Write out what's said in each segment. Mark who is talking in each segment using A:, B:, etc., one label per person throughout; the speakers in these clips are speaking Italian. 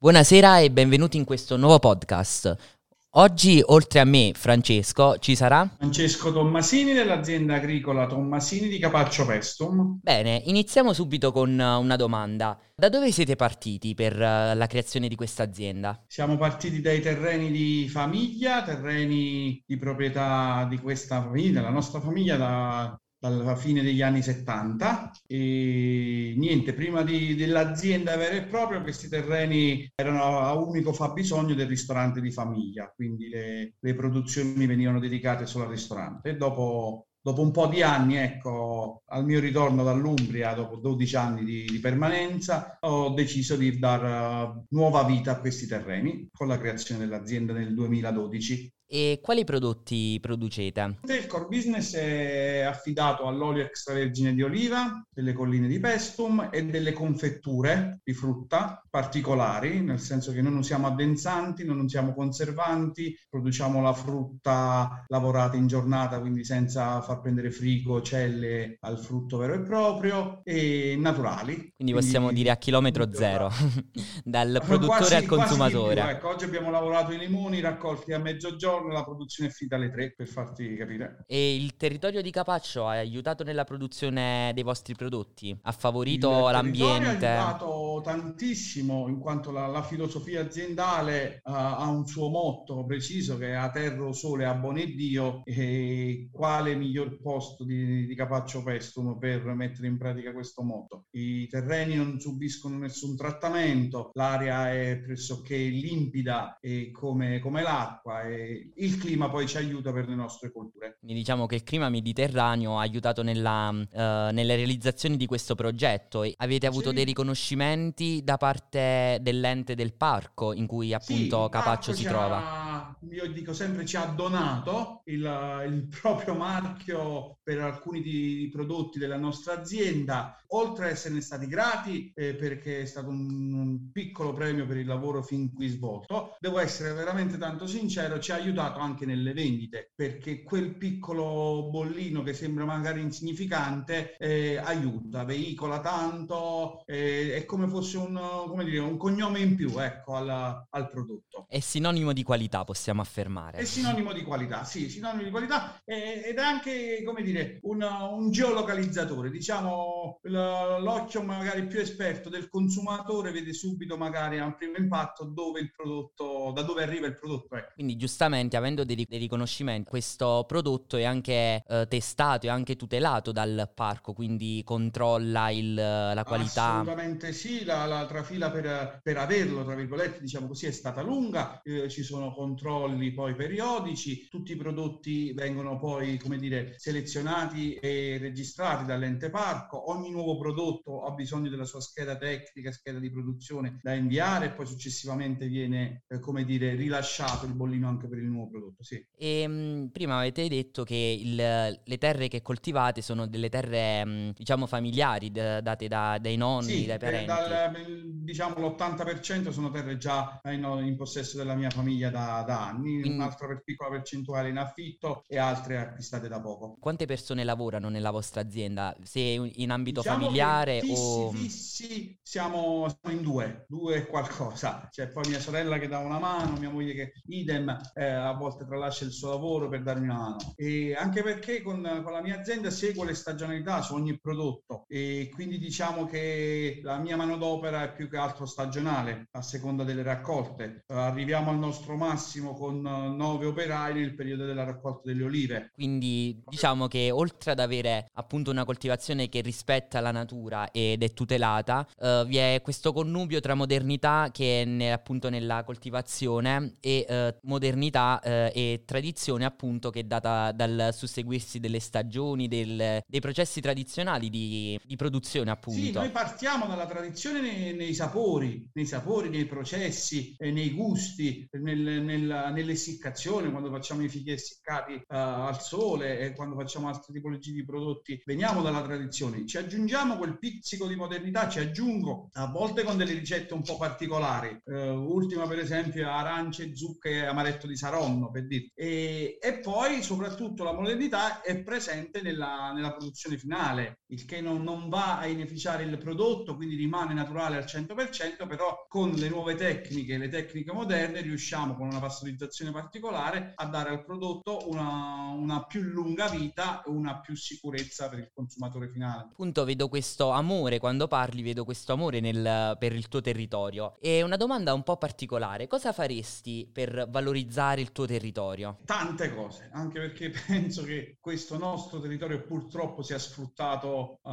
A: Buonasera e benvenuti in questo nuovo podcast. Oggi, oltre a me, Francesco, ci sarà?
B: Francesco Tommasini dell'azienda agricola Tommasini di Capaccio Pestum.
A: Bene, iniziamo subito con uh, una domanda. Da dove siete partiti per uh, la creazione di questa azienda?
B: Siamo partiti dai terreni di famiglia, terreni di proprietà di questa famiglia, della nostra famiglia da dalla fine degli anni 70 e niente, prima di, dell'azienda vera e propria questi terreni erano a unico fabbisogno del ristorante di famiglia, quindi le, le produzioni venivano dedicate solo al ristorante. E dopo dopo un po' di anni, ecco, al mio ritorno dall'Umbria, dopo 12 anni di, di permanenza, ho deciso di dare uh, nuova vita a questi terreni con la creazione dell'azienda nel 2012.
A: E quali prodotti producete?
B: Il core business è affidato all'olio extravergine di oliva, delle colline di Pestum e delle confetture di frutta particolari, nel senso che noi non siamo addensanti, non usiamo conservanti, produciamo la frutta lavorata in giornata, quindi senza far prendere frigo, celle al frutto vero e proprio e naturali.
A: Quindi, quindi possiamo dire a chilometro zero, dal produttore quasi, al consumatore. Più,
B: ecco, oggi abbiamo lavorato i limoni raccolti a mezzogiorno giorno la produzione è finita alle 3 per farti capire.
A: E il territorio di Capaccio ha aiutato nella produzione dei vostri prodotti? Ha favorito il l'ambiente?
B: Ha aiutato tantissimo in quanto la, la filosofia aziendale uh, ha un suo motto preciso che è a terra, sole, a buon Dio e quale miglior posto di, di Capaccio Pestum per mettere in pratica questo motto. I terreni non subiscono nessun trattamento, l'aria è pressoché limpida e come, come l'acqua e il clima poi ci aiuta per le nostre colture.
A: Quindi diciamo che il clima mediterraneo ha aiutato nella, uh, nella realizzazione di questo progetto. Avete avuto sì. dei riconoscimenti da parte dell'ente del parco in cui appunto sì, Capaccio si trova?
B: Io dico sempre ci ha donato il, il proprio marchio per alcuni di, prodotti della nostra azienda, oltre a esserne stati grati eh, perché è stato un, un piccolo premio per il lavoro fin qui svolto, devo essere veramente tanto sincero, ci ha aiutato anche nelle vendite perché quel piccolo bollino che sembra magari insignificante eh, aiuta, veicola tanto, eh, è come fosse un, come dire, un cognome in più ecco, al, al, prodotto.
A: È sinonimo di qualità, possiamo affermare.
B: È sinonimo di qualità, sì, sinonimo di qualità ed è anche come dire, un, un geolocalizzatore, diciamo l'occhio magari più esperto del consumatore vede subito magari a un primo impatto dove il prodotto, da dove arriva il prodotto. Ecco.
A: Quindi giustamente avendo dei, dei riconoscimenti, questo prodotto è anche eh, testato e anche tutelato dal parco, quindi controlla il, la qualità.
B: Assolutamente sì, la, la trafila per, per, averlo, tra virgolette, diciamo così, è stata lunga, eh, ci sono controlli poi periodici, tutti i prodotti vengono poi, come dire, selezionati e registrati dall'ente parco, ogni nuovo prodotto ha bisogno della sua scheda tecnica, scheda di produzione da inviare e poi successivamente viene, eh, come dire, rilasciato il bollino anche per il nuovo prodotto, sì.
A: E, ehm, mh, prima avete detto che il, le terre che coltivate sono delle terre, mh, mm, diciamo, familiari, d- date da, dai nonni, sì, dai eh, parenti.
B: Dal, diciamo l'80% sono terre già in, in possesso della mia famiglia da, da anni, Quindi... un'altra per piccola percentuale in affitto e altre acquistate da poco.
A: Quante persone lavorano nella vostra azienda? Se in ambito diciamo familiare
B: fissi,
A: o...
B: Fissi, siamo, siamo in due, due e qualcosa. C'è poi mia sorella che dà una mano, mia moglie che idem, eh, a volte tralascia il suo lavoro per darmi una mano. E anche perché con, con, la mia azienda seguo le stagionalità su ogni prodotto e quindi diciamo che la mia manodopera è più che altro stagionale a seconda delle raccolte. Arriviamo al nostro massimo con nove operai nel periodo della raccolta delle olive.
A: Quindi diciamo che oltre ad avere appunto una coltivazione che rispetta la natura ed è tutelata, uh, vi è questo connubio tra modernità che è ne, appunto nella coltivazione e uh, modernità eh, e tradizione appunto che è data dal susseguirsi delle stagioni, del, dei processi tradizionali di, di, produzione appunto.
B: Sì, noi partiamo dalla tradizione nei, nei sapori, nei sapori, nei processi, eh, nei gusti, nel, nel, nell'essiccazione, quando facciamo i fighi essiccati uh, al sole e quando facciamo altre tipologie di prodotti, veniamo dalla tradizione, ci aggiungiamo quel pizzico di modernità, ci aggiungo a volte con delle ricette un po' particolari, uh, ultima per esempio arance, zucche e amaretto di Saronno per dire. E, e, poi soprattutto la modernità è presente nella, nella produzione finale, il che non, non, va a inefficiare il prodotto, quindi rimane naturale al 100%, però con le nuove tecniche, le tecniche moderne, riusciamo con una pastorizzazione particolare a dare al prodotto una, una più lunga vita e una più sicurezza per il consumatore finale.
A: Appunto vedo questo amore, quando parli vedo questo amore nel, per il tuo territorio. E una domanda un po' particolare, cosa faresti per valorizzare il tuo territorio?
B: Tante cose, anche perché penso che questo nostro territorio purtroppo sia sfruttato uh,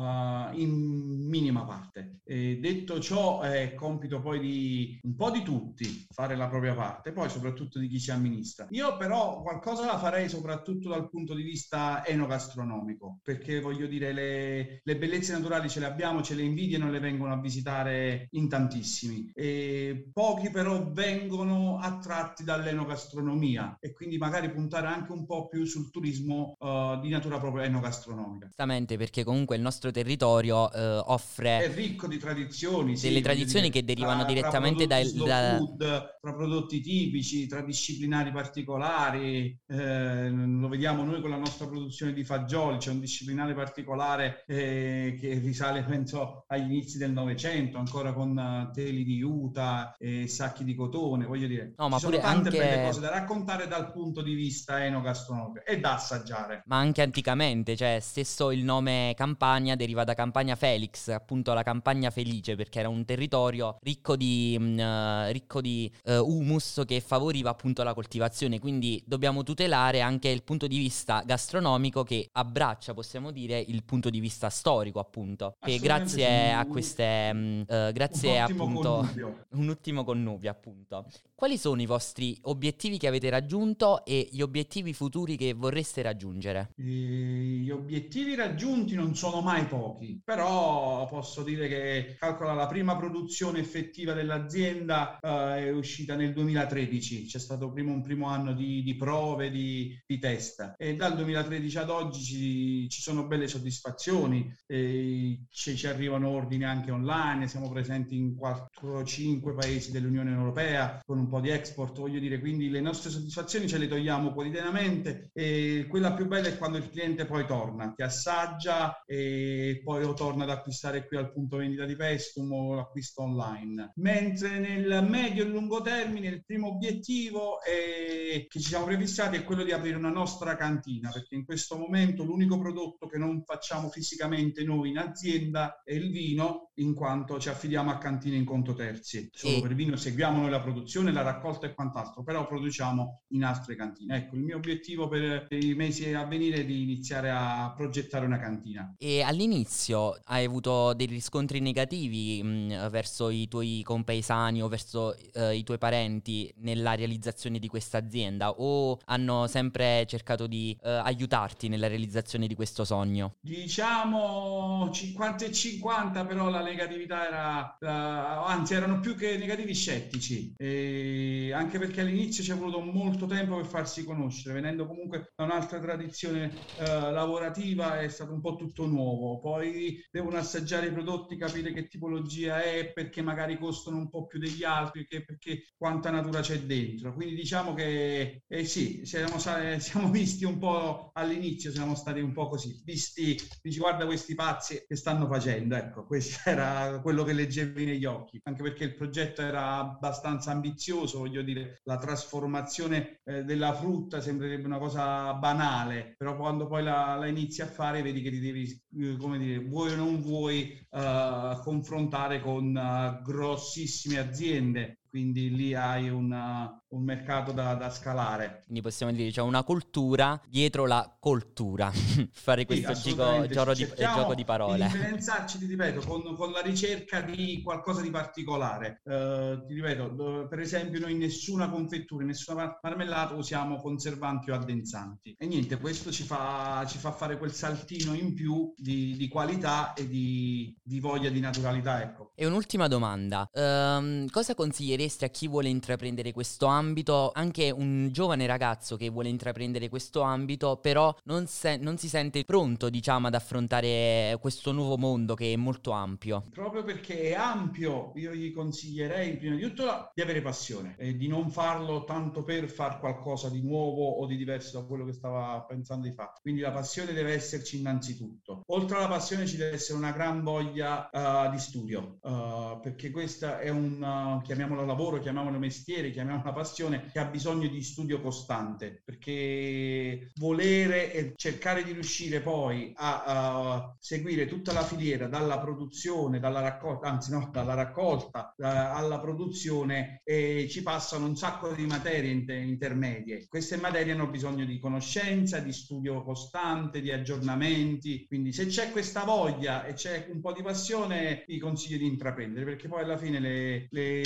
B: in minima parte. E detto ciò è compito poi di un po' di tutti fare la propria parte, poi soprattutto di chi ci amministra. Io però qualcosa la farei soprattutto dal punto di vista enogastronomico, perché voglio dire le, le bellezze naturali ce le abbiamo, ce le invidiano e le vengono a visitare in tantissimi. E pochi però vengono attratti dall'enogastronomia e quindi magari puntare anche un po' più sul turismo uh, di natura proprio enogastronomica.
A: Esattamente, perché comunque il nostro territorio uh, offre...
B: È ricco di tradizioni.
A: Delle
B: sì,
A: tradizioni che derivano tra, direttamente tra
B: da... Food, tra prodotti tipici, tra disciplinari particolari. Eh, lo vediamo noi con la nostra produzione di fagioli, c'è un disciplinare particolare eh, che risale, penso, agli inizi del Novecento, ancora con uh, teli di juta e sacchi di cotone, voglio dire. No, ma ci sono tante anche... belle cose da raccontare dal punto di vista enogastronomico e da assaggiare.
A: Ma anche anticamente, cioè stesso il nome Campania deriva da Campania Felix, appunto la campagna felice, perché era un territorio ricco di, uh, ricco di uh, humus che favoriva appunto la coltivazione, quindi dobbiamo tutelare anche il punto di vista gastronomico che abbraccia, possiamo dire, il punto di vista storico appunto, che grazie a queste, um, grazie appunto, connubio. un ultimo connubio appunto. Quali sono i vostri obiettivi che avete raggiunto e gli obiettivi futuri che vorreste raggiungere?
B: Gli obiettivi raggiunti non sono mai pochi, però posso dire che calcola la prima produzione effettiva dell'azienda uh, è uscita nel 2013, c'è stato prima un primo anno di, di prove, di, di, test. E dal 2013 ad oggi ci, ci sono belle soddisfazioni, ci, ci arrivano ordini anche online, siamo presenti in 4-5 paesi dell'Unione Europea con un po' di export, voglio dire, quindi le nostre soddisfazioni ce le togliamo quotidianamente e quella più bella è quando il cliente poi torna, ti assaggia e poi o torna ad acquistare qui al punto vendita di Pestum o l'acquisto online. Mentre nel medio e lungo termine il primo obiettivo è, che ci siamo prefissati è quello di aprire una nostra cantina, perché in questo momento l'unico prodotto che non facciamo fisicamente noi in azienda è il vino, in quanto ci affidiamo a cantine in conto terzi. Solo e... per vino seguiamo noi la produzione la raccolta e quant'altro, però produciamo in altre cantine. Ecco, il mio obiettivo per, i mesi a venire è di iniziare a progettare una cantina.
A: E all'inizio hai avuto dei riscontri negativi mh, verso i tuoi compaesani o verso eh, i tuoi parenti nella realizzazione di questa azienda o hanno sempre cercato di eh, aiutarti nella realizzazione di questo sogno?
B: Diciamo 50 e 50, però la negatività era, uh, anzi erano più che negativi scettici. E anche perché all'inizio ci è voluto molto tempo per farsi conoscere, venendo comunque da un'altra tradizione eh, lavorativa è stato un po' tutto nuovo, poi devono assaggiare i prodotti, capire che tipologia è, perché magari costano un po' più degli altri, perché, perché quanta natura c'è dentro, quindi diciamo che eh sì, siamo, siamo visti un po' all'inizio, siamo stati un po' così, visti, dici guarda questi pazzi che stanno facendo, ecco, questo era quello che leggevi negli occhi, anche perché il progetto era abbastanza ambizioso, delizioso, voglio dire, la trasformazione eh, della frutta sembrerebbe una cosa banale, però quando poi la, la inizi a fare vedi che ti devi, eh, come dire, vuoi o non vuoi uh, confrontare con uh, grossissime aziende quindi lì hai una, un mercato da, da, scalare.
A: Quindi possiamo dire c'è cioè una cultura dietro la coltura, fare questo sì, gigo, gioco, di, gioco, di, parole.
B: Di differenziarci, ti ripeto, con, con, la ricerca di qualcosa di particolare. Uh, ti ripeto, per esempio noi in nessuna confettura, in nessuna marmellata usiamo conservanti o addensanti. E niente, questo ci fa, ci fa fare quel saltino in più di, di qualità e di, di, voglia di naturalità. Ecco.
A: E un'ultima domanda, um, cosa consiglieresti direste a chi vuole intraprendere questo ambito, anche un giovane ragazzo che vuole intraprendere questo ambito, però non, se- non si sente pronto, diciamo, ad affrontare questo nuovo mondo che è molto ampio?
B: Proprio perché è ampio, io gli consiglierei prima di tutto di avere passione e di non farlo tanto per fare qualcosa di nuovo o di diverso da quello che stava pensando di fare. Quindi la passione deve esserci innanzitutto. Oltre alla passione ci deve essere una gran voglia uh, di studio, uh, perché questa è un, uh, chiamiamolo lavoro, chiamiamolo mestiere, chiamiamola passione, che ha bisogno di studio costante, perché volere e cercare di riuscire poi a seguire tutta la filiera, dalla produzione, dalla raccolta, anzi no, dalla raccolta alla produzione, e ci passano un sacco di materie inter- intermedie. Queste materie hanno bisogno di conoscenza, di studio costante, di aggiornamenti, quindi se c'è questa voglia e c'è un po' di passione, vi consiglio di intraprendere, perché poi alla fine le, le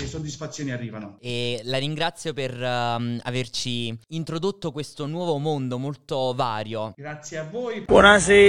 B: soddisfazioni arrivano.
A: E la ringrazio per um, averci introdotto questo nuovo mondo molto vario.
B: Grazie a voi.
C: Buonasera.